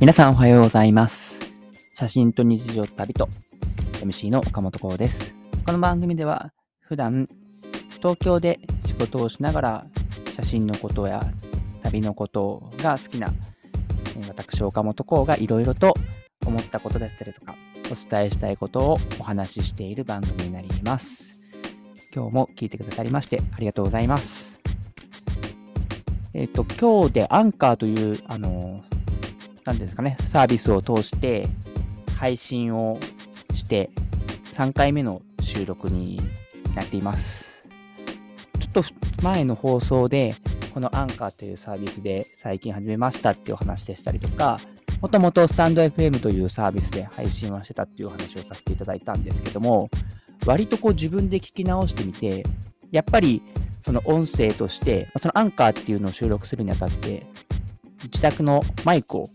皆さんおはようございます。写真と日常旅と MC の岡本幸です。この番組では普段東京で仕事をしながら写真のことや旅のことが好きな私岡本幸がいろいろと思ったことだったりとかお伝えしたいことをお話ししている番組になります。今日も聞いてくださりましてありがとうございます。えっ、と、今日でアンカーという、あの、なんていうんですかね、サービスを通して配信をして3回目の収録になっています。ちょっと前の放送で、このアンカーというサービスで最近始めましたっていうお話でしたりとか、もともとスタンド FM というサービスで配信をしてたっていうお話をさせていただいたんですけども、割とこう自分で聞き直してみて、やっぱりその音声として、そのアンカーっていうのを収録するにあたって、自宅のマイクを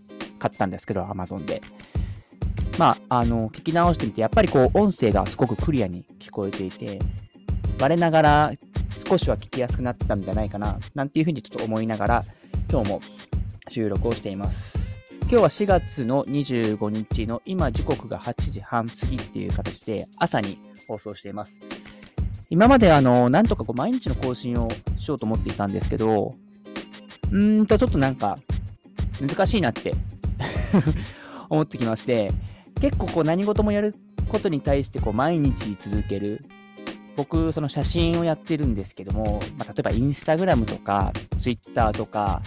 買ったんですけど、Amazon で。まあ、あの、聞き直してみて、やっぱりこう、音声がすごくクリアに聞こえていて、我ながら少しは聞きやすくなったんじゃないかな、なんていうふうにちょっと思いながら、今日も収録をしています。今日は4月の25日の今時刻が8時半過ぎっていう形で朝に放送しています。今まであの、なんとかこう毎日の更新をしようと思っていたんですけど、うーんとちょっとなんか難しいなって 思ってきまして、結構こう何事もやることに対してこう毎日続ける。僕、その写真をやってるんですけども、まあ、例えばインスタグラムとか、ツイッターとか、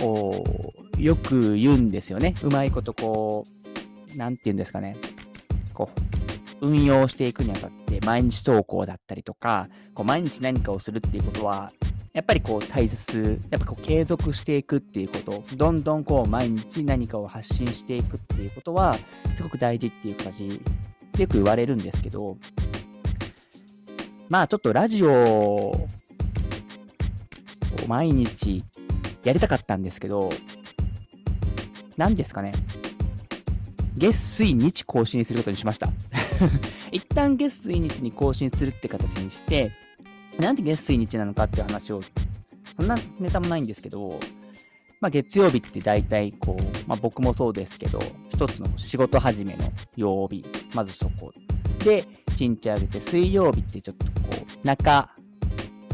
こう、よく言うんですよね。うまいことこう、なんて言うんですかね。こう、運用していくにあたって、毎日投稿だったりとか、こう毎日何かをするっていうことは、やっぱりこう大切、やっぱこう継続していくっていうこと、どんどんこう毎日何かを発信していくっていうことは、すごく大事っていう形でよく言われるんですけど、まあちょっとラジオを毎日やりたかったんですけど、何ですかね。月水日更新することにしました。一旦月水日に更新するって形にして、なんで月水日なのかっていう話を、そんなネタもないんですけど、まあ月曜日って大体こう、まあ僕もそうですけど、一つの仕事始めの曜日、まずそこ。で、一日あげて、水曜日ってちょっとこう、中、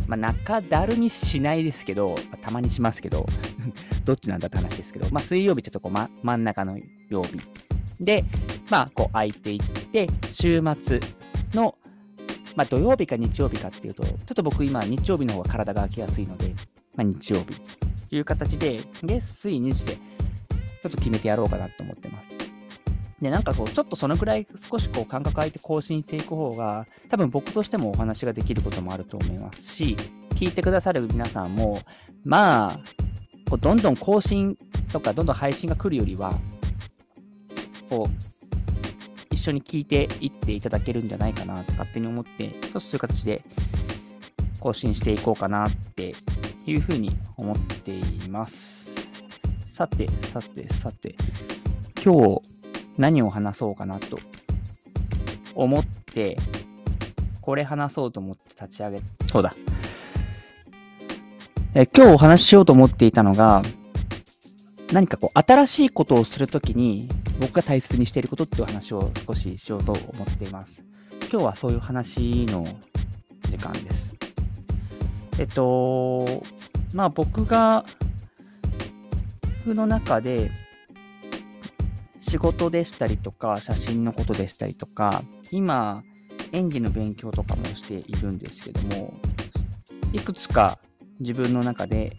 まあ中だるにしないですけど、まあたまにしますけど、どっちなんだって話ですけど、まあ水曜日ちょっとこう、ま、真ん中の曜日。で、まあこう空いていって、週末の、まあ土曜日か日曜日かっていうと、ちょっと僕今日曜日の方が体が空きやすいので、まあ日曜日という形で、月水日でちょっと決めてやろうかなと思ってます。で、なんかこう、ちょっとそのくらい少しこう間隔空いて更新していく方が、多分僕としてもお話ができることもあると思いますし、聞いてくださる皆さんも、まあ、こうどんどん更新とかどんどん配信が来るよりは、こう、緒に聞いていっていただけるんじゃないかなって勝手に思って、ちょっとそういう形で更新していこうかなっていうふうに思っています。さて、さて、さて、今日何を話そうかなと思って、これ話そうと思って立ち上げ、そうだ。え今日お話ししようと思っていたのが、何かこう、新しいことをするときに、僕が大切にしていることっていう話を少ししようと思っています。今日はそういう話の時間です。えっと、まあ僕が、僕の中で、仕事でしたりとか、写真のことでしたりとか、今、演技の勉強とかもしているんですけども、いくつか自分の中で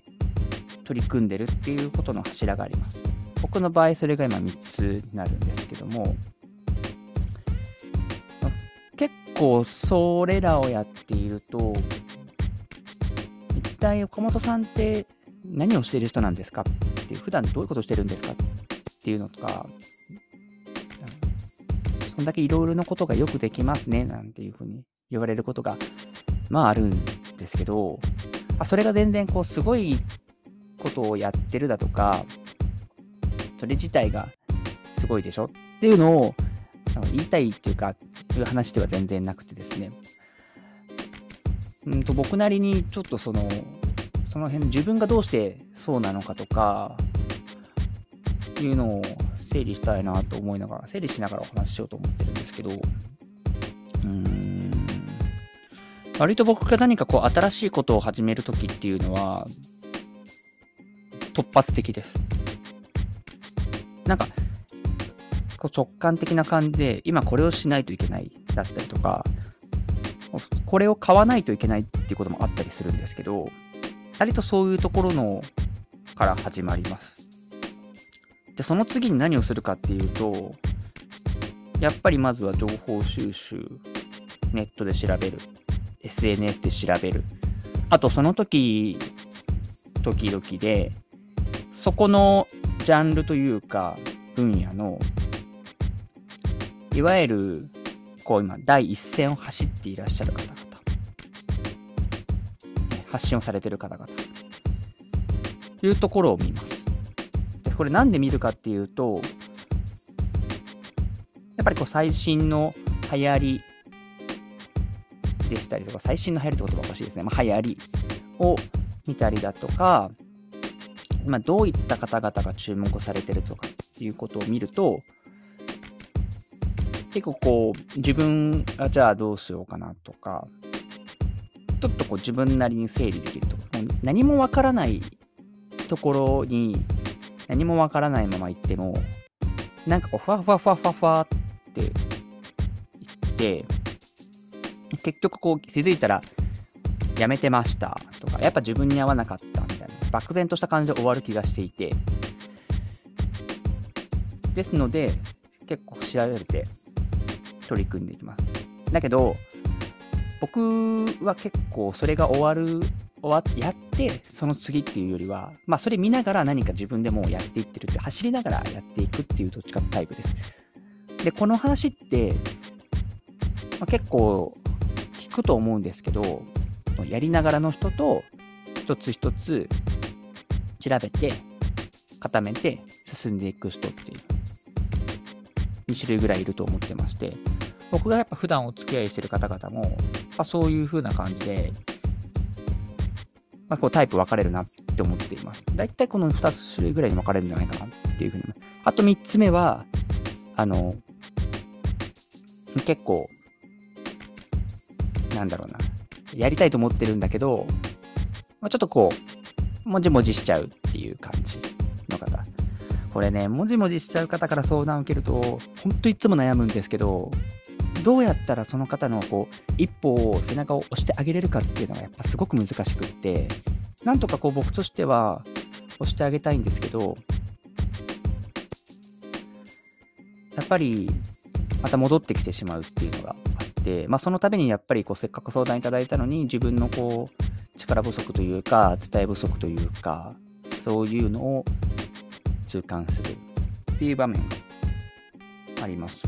取り組んでるっていうことの柱があります。僕の場合、それが今3つになるんですけども、結構それらをやっていると、一体岡本さんって何をしている人なんですかって、普段どういうことをしてるんですかっていうのとか、そんだけいろいろなことがよくできますね、なんていうふうに言われることが、まああるんですけど、あそれが全然こう、すごいことをやってるだとか、それ自体がすごいでしょ？っていうのを言いたいっていうか、そういう話では全然なくてですね。うんと僕なりにちょっとその、その辺自分がどうしてそうなのかとか、いうのを整理したいなと思いながら、整理しながらお話ししようと思ってるんですけど、うん、割と僕が何かこう新しいことを始めるときっていうのは、突発的です。なんか、こう直感的な感じで、今これをしないといけないだったりとか、これを買わないといけないっていうこともあったりするんですけど、割とそういうところのから始まります。で、その次に何をするかっていうと、やっぱりまずは情報収集、ネットで調べる、SNS で調べる。あとその時、時々で、そこのジャンルというか、分野の、いわゆる、こう今、第一線を走っていらっしゃる方々、発信をされてる方々と、いうところを見ます。で、これなんで見るかっていうと、やっぱりこう最新の流行りでしたりとか、最新の流行りって言葉おかしいですね。まあ、流行りを見たりだとか、今どういった方々が注目されてるとかっていうことを見ると、結構こう、自分がじゃあどうしようかなとか、ちょっとこう自分なりに整理できるとか。何もわからないところに、何もわからないまま行っても、なんかこう、ふわふわふわふわふわって言って、結局こう気づいたら、やめてましたとか、やっぱ自分に合わなかった、漠然とした感じで終わる気がしていて、ですので、結構調べて取り組んでいきます。だけど、僕は結構それが終わる、終わってやって、その次っていうよりは、まあそれ見ながら何か自分でもやっていってるって、走りながらやっていくっていうどっちかタイプです。で、この話って、まあ、結構聞くと思うんですけど、やりながらの人と一つ一つ調べて固めて進んでいく人っていう2種類ぐらいいると思ってまして僕がやっぱ普段お付き合いしてる方々も、まそういう風な感じで、まあ、こうタイプ分かれるなって思っています。だいたいこの2種類ぐらいに分かれるんじゃないかなっていうふうに。あと3つ目は、あの、結構、なんだろうな、やりたいと思ってるんだけど、まあ、ちょっとこう、もじもじしちゃうっていう感じの方。これね、もじもじしちゃう方から相談を受けると、ほんといつも悩むんですけど、どうやったらその方のこう一歩を背中を押してあげれるかっていうのがやっぱすごく難しくって、なんとかこう僕としては押してあげたいんですけど、やっぱりまた戻ってきてしまうっていうのがあって、まあ、そのためにやっぱりこうせっかく相談いただいたのに自分のこう力不足というか伝え不足というかそういうのを痛感するっていう場面があります。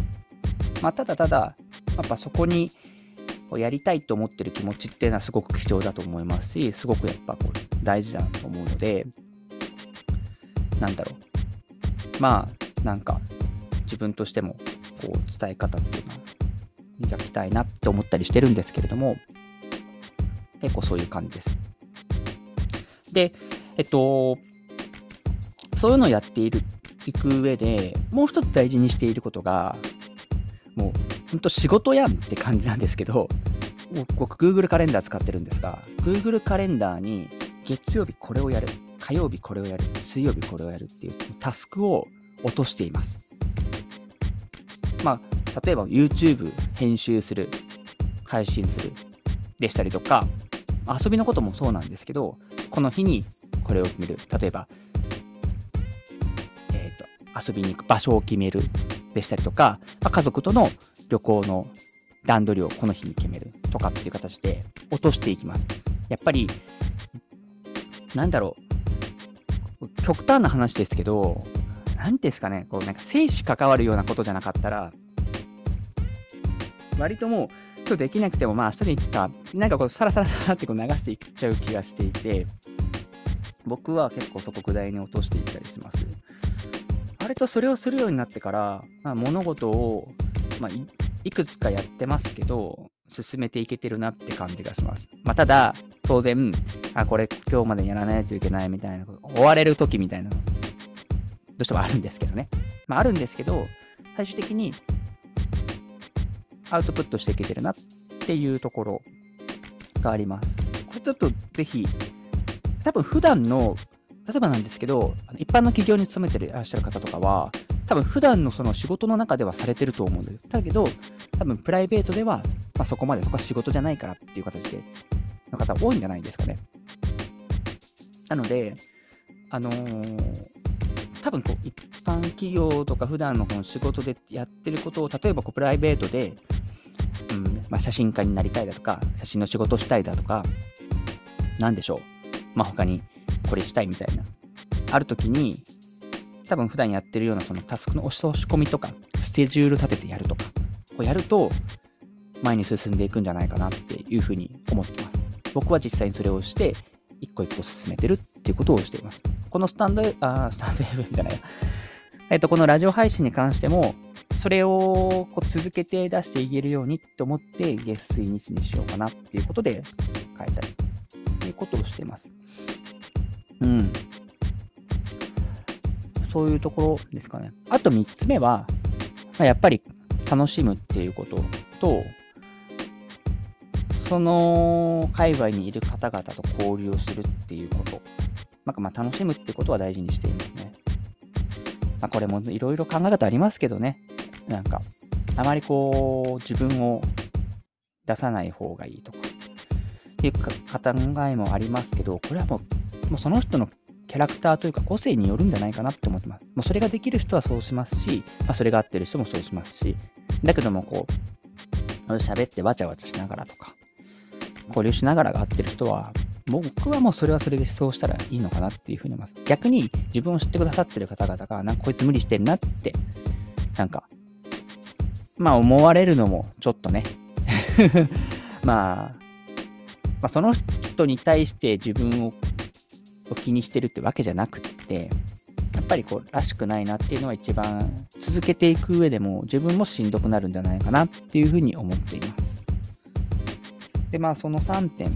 まあ、ただただ、やっぱそこにやりたいと思ってる気持ちっていうのはすごく貴重だと思いますし、すごくやっぱこう大事だと思うので、なんだろう。まあ、なんか自分としてもこう伝え方っていうのを磨きたいなって思ったりしてるんですけれども、結構そういう感じです。で、えっと、そういうのをやっている、いく上で、もう一つ大事にしていることが、もう、ほんと仕事やんって感じなんですけど、僕、Google カレンダー使ってるんですが、Google カレンダーに月曜日これをやる、火曜日これをやる、水曜日これをやるっていうタスクを落としています。まあ、例えば YouTube 編集する、配信するでしたりとか、遊びのこともそうなんですけど、この日にこれを決める。例えば、えっ、ー、と、遊びに行く場所を決めるでしたりとか、まあ、家族との旅行の段取りをこの日に決めるとかっていう形で落としていきます。やっぱり、なんだろう、極端な話ですけど、なんですかね、こうなんか生死関わるようなことじゃなかったら、割ともう、今日できなくてもまあ明日でいっか、なんかこうサラサラサラってこう流していっちゃう気がしていて、僕は結構素朴大に落としていったりします。割とそれをするようになってから、まあ、物事を、まあい、くつかやってますけど、進めていけてるなって感じがします。まあ、ただ、当然、あ、これ今日までやらないといけないみたいなこと、追われる時みたいな、どうしてもあるんですけどね。まあ、あるんですけど、最終的にアウトプットしていけてるなっていうところがあります。これちょっとぜひ、多分普段の、例えばなんですけど、一般の企業に勤めていらっしゃる方とかは、多分普段のその仕事の中ではされてると思うんです。だけど、多分プライベートでは、まあ、そこまでそこは仕事じゃないからっていう形で、の方多いんじゃないですかね。なので、あのー、多分こう一般企業とか普段のこの仕事でやってることを例えばこうプライベートで、まあ、写真家になりたいだとか写真の仕事したいだとか何でしょう。まあ他にこれしたいみたいな。ある時に多分普段やってるようなそのタスクの押し込みとかスケジュール立ててやるとかこうやると前に進んでいくんじゃないかなっていうふうに思ってます。僕は実際にそれをして一個一個進めてるっていうことをしています。このスタンド、あスタンド FM じゃないえっと、このラジオ配信に関しても、それをこう続けて出していけるようにと思って、月水日にしようかなっていうことで変えたりっていうことをしてます。うん。そういうところですかね。あと3つ目は、まあ、やっぱり楽しむっていうことと、その界隈にいる方々と交流をするっていうこと。なんかまあ楽しむってことは大事にしていますね。まあこれもいろいろ考え方ありますけどね。なんか、あまりこう自分を出さない方がいいとか、いう考えもありますけど、これはもう、もうその人のキャラクターというか個性によるんじゃないかなって思ってます。もうそれができる人はそうしますし、まあ、それが合ってる人もそうしますし、だけどもこう、喋ってわちゃわちゃしながらとか、交流しながらが合ってる人は、僕はもうそれはそれでそうしたらいいのかなっていうふうに思います。逆に自分を知ってくださってる方々が、なんかこいつ無理してるなって、なんか、まあ思われるのもちょっとね まあ、まあ、その人に対して自分を気にしてるってわけじゃなくって、やっぱりこう、らしくないなっていうのは一番続けていく上でも自分もしんどくなるんじゃないかなっていうふうに思っています。で、まあ、その3点、ち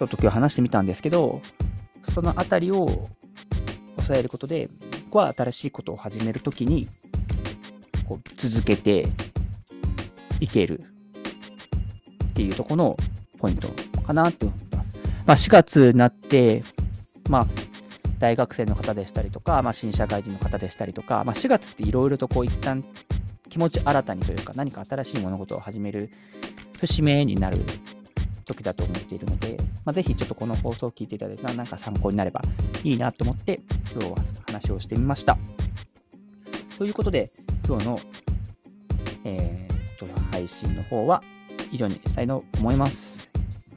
ょっと今日話してみたんですけど、そのあたりを抑えることで、僕は新しいことを始めるときに、こう続けていけるっていうところのポイントかなって思います。まあ、4月になって、まあ、大学生の方でしたりとか、まあ、新社会人の方でしたりとか、まあ、4月っていろいろとこう一旦気持ち新たにというか何か新しい物事を始める節目になる時だと思っているので、まあ、ぜひちょっとこの放送を聞いていただいたらなんか参考になればいいなと思って今日は話をしてみました。ということで今日の、えー、と配信の方は以上にしたいと思います。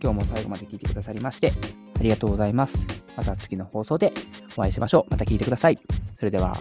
今日も最後まで聞いてくださりましてありがとうございます。また次の放送でお会いしましょう。また聞いてください。それでは。